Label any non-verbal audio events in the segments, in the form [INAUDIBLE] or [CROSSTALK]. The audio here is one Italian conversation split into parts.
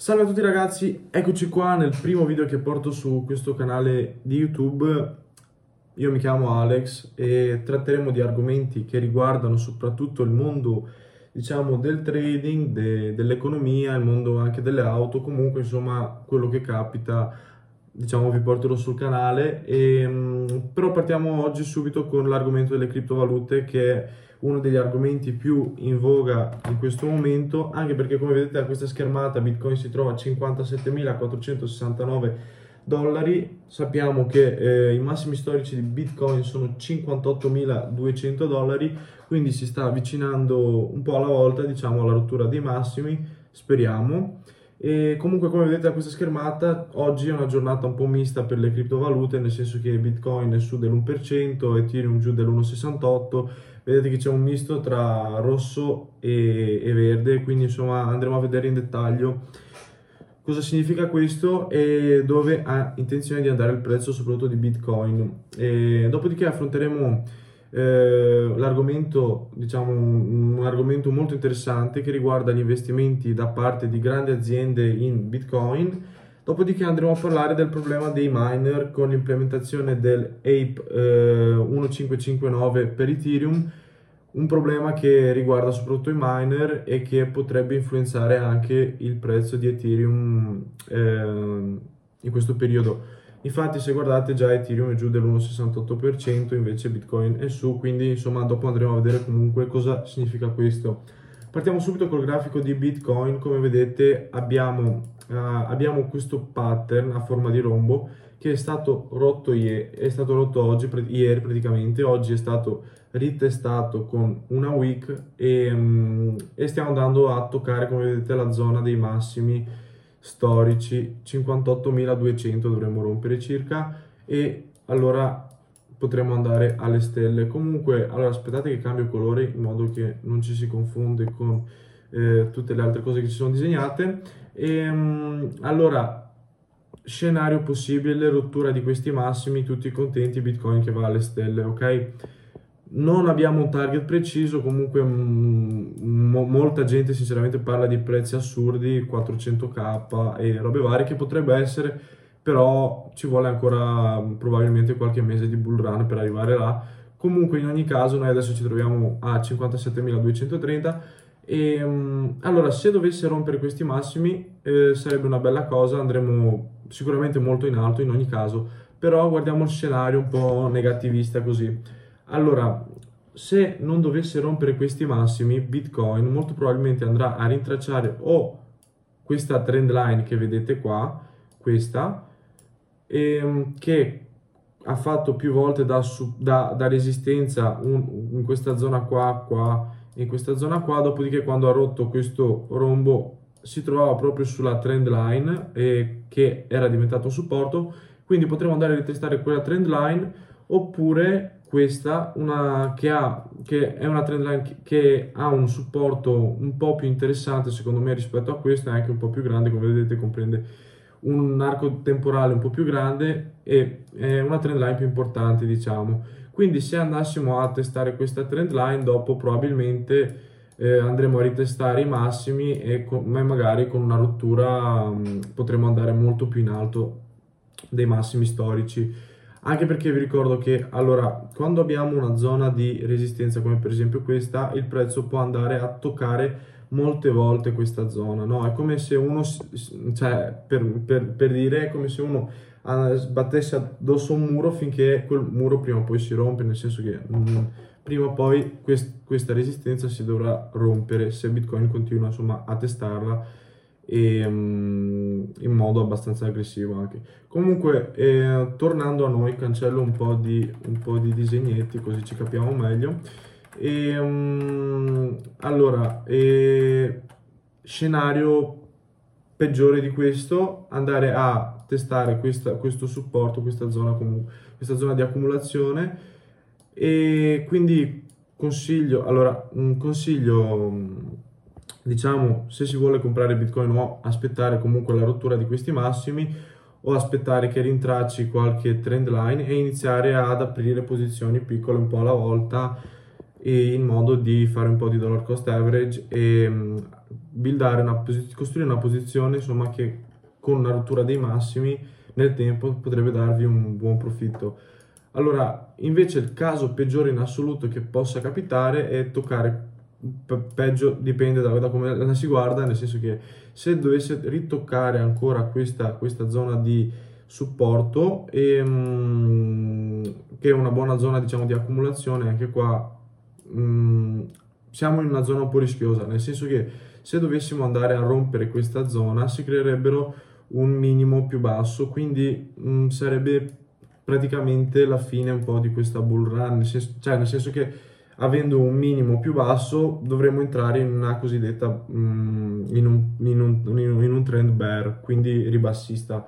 Salve a tutti ragazzi, eccoci qua nel primo video che porto su questo canale di YouTube. Io mi chiamo Alex e tratteremo di argomenti che riguardano soprattutto il mondo, diciamo, del trading, de- dell'economia, il mondo anche delle auto, comunque insomma quello che capita, diciamo, vi porterò sul canale. E, mm, però partiamo oggi subito con l'argomento delle criptovalute che è uno degli argomenti più in voga in questo momento, anche perché come vedete da questa schermata Bitcoin si trova a 57.469 dollari, sappiamo che eh, i massimi storici di Bitcoin sono 58.200 dollari, quindi si sta avvicinando un po' alla volta, diciamo, alla rottura dei massimi, speriamo. E comunque come vedete da questa schermata oggi è una giornata un po' mista per le criptovalute nel senso che Bitcoin è su dell'1%, Ethereum giù dell'1,68 vedete che c'è un misto tra rosso e, e verde quindi insomma andremo a vedere in dettaglio cosa significa questo e dove ha intenzione di andare il prezzo soprattutto di Bitcoin. E dopodiché affronteremo eh, l'argomento, diciamo, un argomento molto interessante che riguarda gli investimenti da parte di grandi aziende in Bitcoin. Dopodiché andremo a parlare del problema dei miner con l'implementazione del APE eh, 1559 per Ethereum, un problema che riguarda soprattutto i miner e che potrebbe influenzare anche il prezzo di Ethereum eh, in questo periodo. Infatti se guardate già Ethereum è giù dell'1,68%, invece Bitcoin è su, quindi insomma dopo andremo a vedere comunque cosa significa questo. Partiamo subito col grafico di Bitcoin, come vedete abbiamo, uh, abbiamo questo pattern a forma di rombo che è stato rotto, ieri, è stato rotto oggi, ieri praticamente, oggi è stato ritestato con una week e, um, e stiamo andando a toccare come vedete la zona dei massimi storici 58.200 dovremmo rompere circa e allora potremo andare alle stelle. Comunque allora aspettate che cambio colore in modo che non ci si confonde con eh, tutte le altre cose che ci sono disegnate. E um, allora scenario possibile rottura di questi massimi tutti contenti bitcoin che va alle stelle ok non abbiamo un target preciso, comunque mm, mo- molta gente sinceramente parla di prezzi assurdi, 400k e robe varie che potrebbe essere, però ci vuole ancora mm, probabilmente qualche mese di bull run per arrivare là. Comunque in ogni caso noi adesso ci troviamo a 57.230 e um, allora se dovesse rompere questi massimi eh, sarebbe una bella cosa, andremo sicuramente molto in alto in ogni caso, però guardiamo il scenario un po' negativista così. Allora, se non dovesse rompere questi massimi, Bitcoin molto probabilmente andrà a rintracciare o questa trend line che vedete qua, questa, ehm, che ha fatto più volte da, da, da resistenza un, in questa zona qua, qua, in questa zona qua, dopodiché quando ha rotto questo rombo si trovava proprio sulla trend line eh, che era diventato supporto, quindi potremo andare a ritestare quella trend line oppure questa una, che, ha, che è una trendline che ha un supporto un po' più interessante secondo me rispetto a questo, è anche un po' più grande, come vedete comprende un arco temporale un po' più grande e è una trendline più importante diciamo. Quindi se andassimo a testare questa trendline dopo probabilmente eh, andremo a ritestare i massimi e con, magari con una rottura mh, potremo andare molto più in alto dei massimi storici anche perché vi ricordo che allora quando abbiamo una zona di resistenza come per esempio questa il prezzo può andare a toccare molte volte questa zona no? è come se uno cioè per, per, per dire è come se uno ah, sbattesse addosso un muro finché quel muro prima o poi si rompe nel senso che mm, prima o poi quest, questa resistenza si dovrà rompere se bitcoin continua insomma a testarla e um, in modo abbastanza aggressivo anche. Comunque, eh, tornando a noi, cancello un po' di, un po di disegnetti così ci capiamo meglio. E, um, allora, eh, scenario peggiore di questo, andare a testare questa, questo supporto, questa zona, questa zona di accumulazione e quindi consiglio, allora, un consiglio diciamo se si vuole comprare bitcoin o aspettare comunque la rottura di questi massimi o aspettare che rintracci qualche trend line e iniziare ad aprire posizioni piccole un po' alla volta in modo di fare un po' di dollar cost average e mm, buildare una costruire una posizione insomma che con una rottura dei massimi nel tempo potrebbe darvi un buon profitto. Allora, invece il caso peggiore in assoluto che possa capitare è toccare peggio dipende da, da, come la si guarda, nel senso che se dovesse ritoccare ancora questa, questa zona di supporto, e, ehm, che è una buona zona diciamo, di accumulazione, anche qua mm, siamo in una zona un po' rischiosa, nel senso che se dovessimo andare a rompere questa zona si creerebbero un minimo più basso, quindi mm, sarebbe praticamente la fine un po' di questa bull run, nel senso, cioè nel senso che avendo un minimo più basso dovremmo entrare in una cosiddetta mh, in, un, in, un, in, un, trend bear quindi ribassista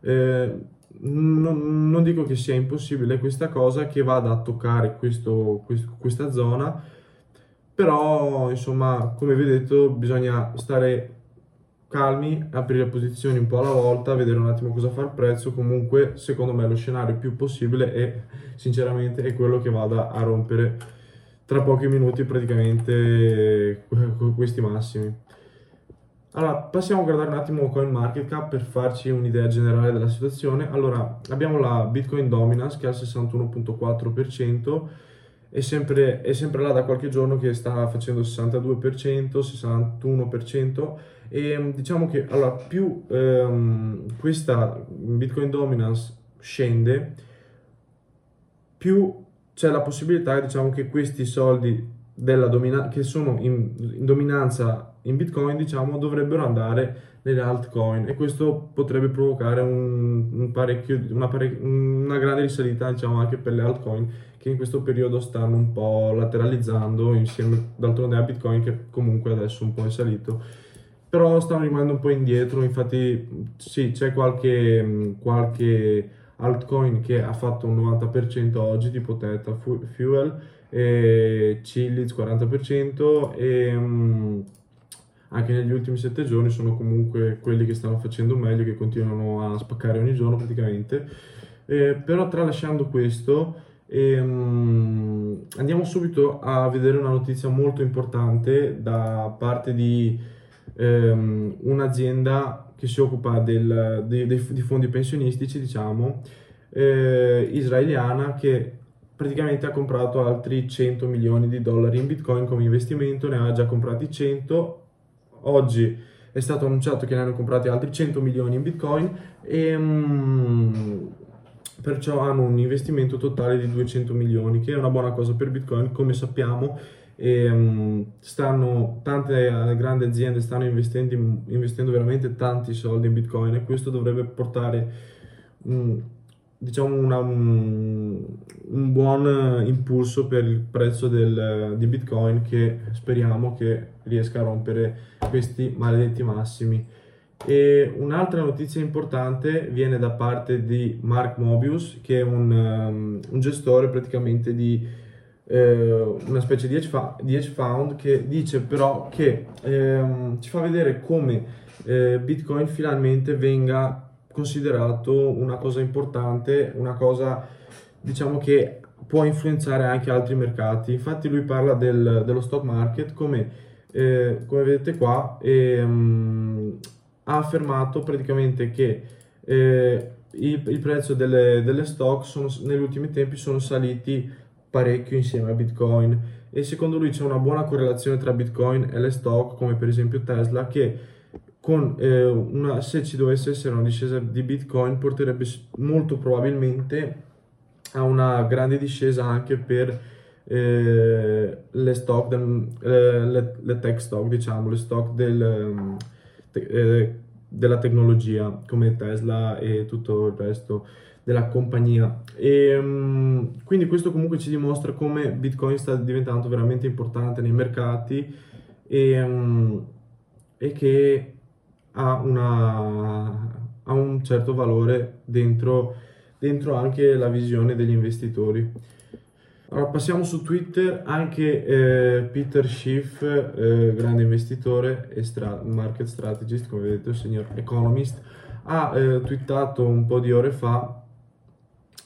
eh, non, non, dico che sia impossibile questa cosa che vada a toccare questo, questo, questa zona però insomma come vi ho detto bisogna stare calmi, aprire posizioni un po' alla volta, vedere un attimo cosa fa il prezzo. Comunque, secondo me, lo scenario più possibile è sinceramente è quello che vada a rompere tra pochi minuti praticamente questi massimi. Allora, passiamo a guardare un attimo CoinMarketCap per farci un'idea generale della situazione. Allora, abbiamo la Bitcoin Dominance che è al 61.4%, è sempre, è sempre là da qualche giorno che sta facendo 62%, 61% e diciamo che allora, più ehm, questa Bitcoin Dominance scende, più c'è la possibilità diciamo, che questi soldi domina- che sono in, in, dominanza in Bitcoin diciamo, dovrebbero andare nelle altcoin. E questo potrebbe provocare un, un parecchio, una, parec- una, grande risalita diciamo, anche per le altcoin che in questo periodo stanno un po' lateralizzando insieme d'altronde a Bitcoin che comunque adesso un po' è salito. Però stanno rimanendo un po' indietro infatti sì c'è qualche, qualche altcoin che ha fatto un 90% oggi, tipo Theta Fuel, e Chiliz 40% e um, anche negli ultimi 7 giorni sono comunque quelli che stanno facendo meglio, che continuano a spaccare ogni giorno praticamente. Eh, però tralasciando questo, ehm, andiamo subito a vedere una notizia molto importante da parte di ehm, un'azienda che si occupa del, dei, dei, di fondi pensionistici, diciamo, eh, israeliana che praticamente ha comprato altri 100 milioni di dollari in bitcoin come investimento, ne ha già comprati 100, oggi è stato annunciato che ne hanno comprati altri 100 milioni in bitcoin e um, perciò hanno un investimento totale di 200 milioni che è una buona cosa per bitcoin. Come sappiamo e, um, stanno, tante eh, grandi aziende stanno investendo, investendo, veramente tanti soldi in bitcoin e questo dovrebbe portare um, diciamo una, un, un, buon impulso per il prezzo del, di bitcoin che speriamo che riesca a rompere questi maledetti massimi. E un'altra notizia importante viene da parte di Mark Mobius che è un, um, un gestore praticamente di eh, una specie di hedge, fund che dice però che ehm, ci fa vedere come eh, Bitcoin finalmente venga considerato una cosa importante, una cosa diciamo che può influenzare anche altri mercati. Infatti lui parla del, dello stock market come, eh, come vedete qua ehm, ha affermato praticamente che eh, il, il, prezzo delle, delle stock sono, negli ultimi tempi sono saliti parecchio insieme a Bitcoin. E secondo lui c'è una buona correlazione tra Bitcoin e le stock come per esempio Tesla che con, eh, una, se ci dovesse essere una discesa di Bitcoin porterebbe molto probabilmente a una grande discesa anche per eh, le stock del, eh, le, le, tech stock diciamo le stock del, te, eh, della tecnologia come Tesla e tutto il resto della compagnia. E, um, quindi questo comunque ci dimostra come Bitcoin sta diventando veramente importante nei mercati e, um, e che ha, una, ha, un certo valore dentro, dentro anche la visione degli investitori. Allora, passiamo su Twitter, anche eh, Peter Schiff, eh, grande investitore e stra- market strategist, come vedete, signor economist, ha eh, twittato un po' di ore fa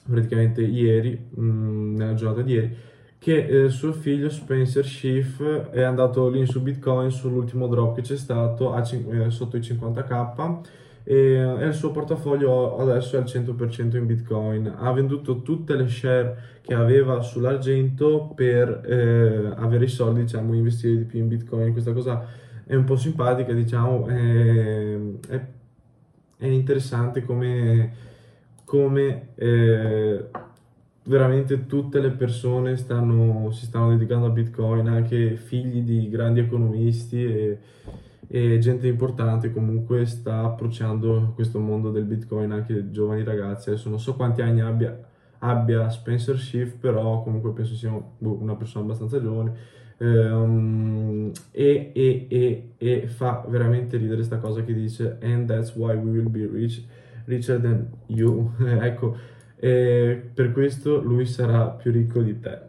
praticamente ieri, mh, mm, nella giornata di ieri, che eh, suo figlio Spencer Schiff è andato lì su Bitcoin sull'ultimo drop che c'è stato a, eh, sotto i 50k e, e, il suo portafoglio adesso è al 100% in Bitcoin. Ha venduto tutte le share che aveva sull'argento per eh, avere i soldi, diciamo, investire di più in Bitcoin. Questa cosa è un po' simpatica, diciamo, è, è, è interessante come, come eh, veramente tutte le persone stanno, si stanno dedicando a Bitcoin, anche figli di grandi economisti e, e, gente importante comunque sta approcciando questo mondo del Bitcoin, anche giovani ragazzi. Adesso non so quanti anni abbia, abbia Spencer Schiff, però comunque penso sia una persona abbastanza giovane. Um, e, e, e, e, fa veramente ridere questa cosa che dice and that's why we will be rich, richer than you [LAUGHS] ecco e per questo lui sarà più ricco di te.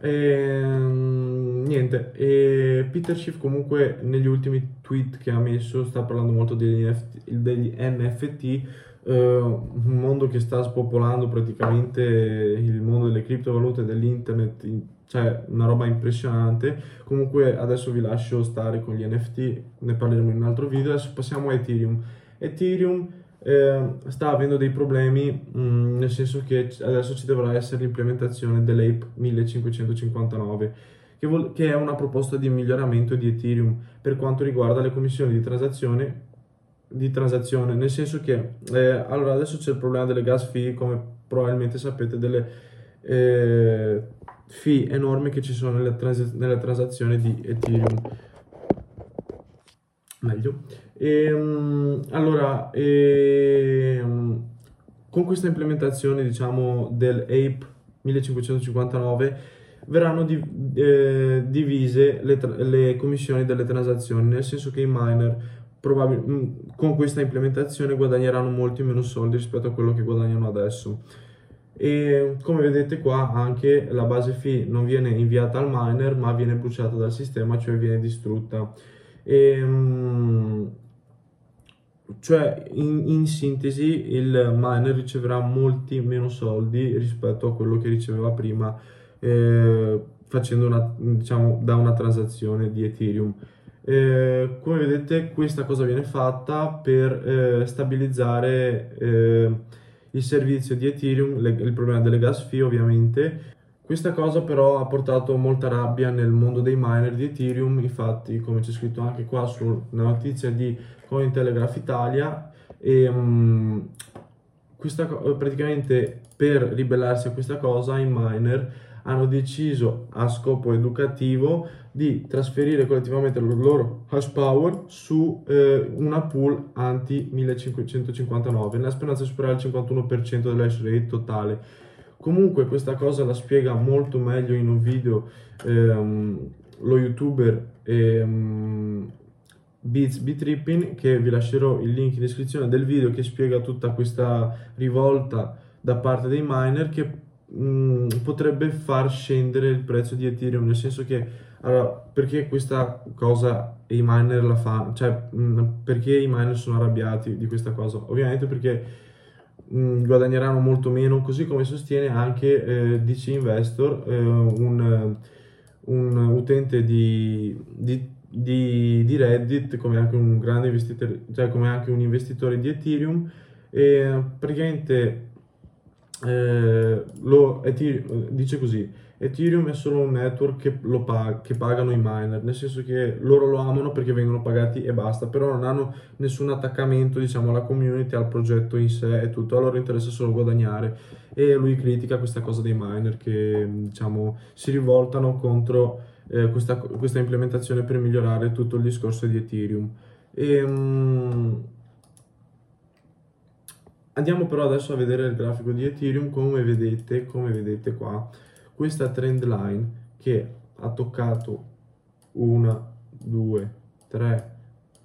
E, niente, e Peter Schiff comunque negli ultimi tweet che ha messo sta parlando molto degli NFT, degli NFT eh, un mondo che sta spopolando praticamente il mondo delle criptovalute, dell'internet, cioè una roba impressionante. Comunque adesso vi lascio stare con gli NFT, ne parleremo in un altro video. Adesso passiamo a Ethereum. Ethereum eh, sta avendo dei problemi, mh, mm, nel senso che adesso ci dovrà essere l'implementazione dell'APE 1559, che, vol- che, è una proposta di miglioramento di Ethereum per quanto riguarda le commissioni di transazione, di transazione nel senso che eh, allora adesso c'è il problema delle gas fee, come probabilmente sapete, delle eh, fee enormi che ci sono nelle, trans- nelle transazioni di Ethereum. Meglio. E, ehm, allora, e, ehm, con questa implementazione, diciamo, del APE 1559 verranno di, eh, divise le, le, commissioni delle transazioni, nel senso che i miner probabil- mm, con questa implementazione guadagneranno molti meno soldi rispetto a quello che guadagnano adesso. E come vedete qua anche la base fee non viene inviata al miner ma viene bruciata dal sistema, cioè viene distrutta. E, um, cioè, in, in, sintesi, il miner riceverà molti meno soldi rispetto a quello che riceveva prima eh, facendo una, diciamo, da una transazione di Ethereum. Eh, come vedete, questa cosa viene fatta per eh, stabilizzare eh, il servizio di Ethereum, le, il problema delle gas fee ovviamente, questa cosa però ha portato molta rabbia nel mondo dei miner di Ethereum, infatti come c'è scritto anche qua sulla notizia di Cointelegraph Italia, e, um, questa, praticamente per ribellarsi a questa cosa i miner hanno deciso a scopo educativo di trasferire collettivamente il loro hash power su eh, una pool anti 1559 nella speranza di superare il 51% dell'hash rate totale Comunque questa cosa la spiega molto meglio in un video ehm, lo youtuber ehm, Beats Bitrippin che vi lascerò il link in descrizione del video che spiega tutta questa rivolta da parte dei miner che mh, mm, potrebbe far scendere il prezzo di Ethereum nel senso che allora perché questa cosa i miner la fanno cioè mh, mm, perché i miner sono arrabbiati di questa cosa? Ovviamente perché mh, guadagneranno molto meno, così come sostiene anche eh, DC Investor, eh, un, un, utente di, di, di, di, Reddit, come anche un grande investitore, cioè come anche un investitore di Ethereum, e praticamente eh, lo, Ethereum, dice così Ethereum è solo un network che, pag- che, pagano i miner, nel senso che loro lo amano perché vengono pagati e basta, però non hanno nessun attaccamento diciamo, alla community, al progetto in sé e tutto, a loro interessa solo guadagnare e lui critica questa cosa dei miner che diciamo, si rivoltano contro eh, questa, questa, implementazione per migliorare tutto il discorso di Ethereum. E, um, andiamo però adesso a vedere il grafico di Ethereum, come vedete, come vedete qua questa trend line che ha toccato 1, 2, 3,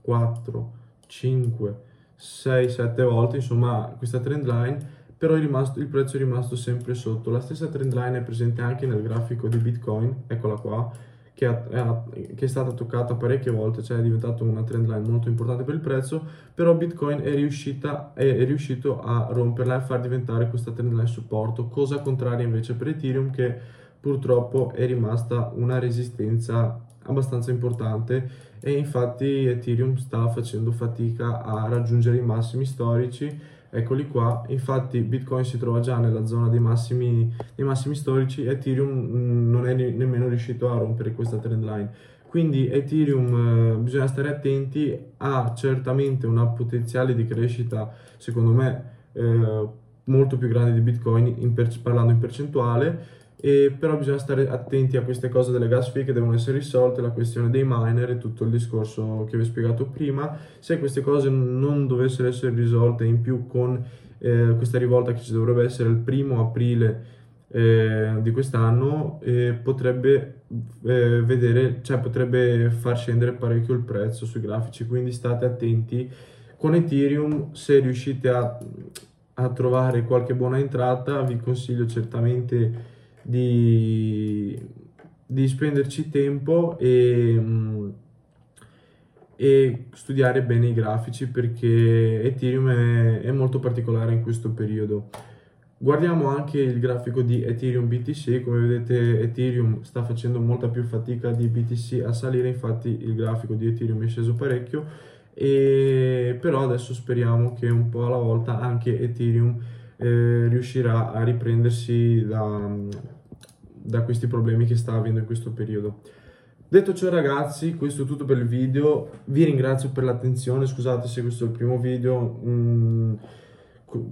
4, 5, 6, 7 volte, insomma questa trend line, però rimasto, il prezzo è rimasto sempre sotto. La stessa trend line è presente anche nel grafico di Bitcoin, eccola qua, che, ha, che, è stata toccata parecchie volte, cioè è diventato una trend line molto importante per il prezzo, però Bitcoin è, riuscita, è, è riuscito a romperla e a far diventare questa trend line supporto, cosa contraria invece per Ethereum che purtroppo è rimasta una resistenza abbastanza importante e infatti Ethereum sta facendo fatica a raggiungere i massimi storici eccoli qua. Infatti Bitcoin si trova già nella zona dei massimi, dei massimi storici. Ethereum mm, non è nemmeno riuscito a rompere questa trend line. Quindi Ethereum eh, bisogna stare attenti. Ha certamente una potenziale di crescita secondo me eh, molto più grande di Bitcoin in per, parlando in percentuale e però bisogna stare attenti a queste cose delle gas fee che devono essere risolte, la questione dei miner e tutto il discorso che vi ho spiegato prima. Se queste cose non dovessero essere risolte in più con eh, questa rivolta che ci dovrebbe essere il primo aprile eh, di quest'anno, eh, potrebbe eh, vedere, cioè potrebbe far scendere parecchio il prezzo sui grafici, quindi state attenti. Con Ethereum, se riuscite a, a trovare qualche buona entrata, vi consiglio certamente di, di spenderci tempo e, e, studiare bene i grafici perché Ethereum è, è molto particolare in questo periodo. Guardiamo anche il grafico di Ethereum BTC, come vedete Ethereum sta facendo molta più fatica di BTC a salire, infatti il grafico di Ethereum è sceso parecchio, e però adesso speriamo che un po' alla volta anche Ethereum eh, riuscirà a riprendersi da, da questi problemi che sta avendo in questo periodo. Detto ciò ragazzi, questo è tutto per il video, vi ringrazio per l'attenzione, scusate se questo è il primo video, mm,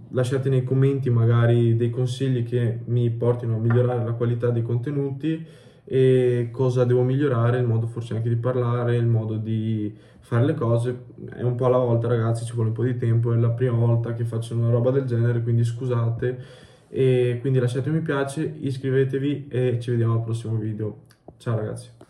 lasciate nei commenti magari dei consigli che mi portino a migliorare la qualità dei contenuti e cosa devo migliorare, il modo forse anche di parlare, il modo di fare le cose, è un po' alla volta ragazzi, ci vuole un po' di tempo, è la prima volta che faccio una roba del genere, quindi scusate e quindi lasciate un mi piace, iscrivetevi e ci vediamo al prossimo video. Ciao ragazzi.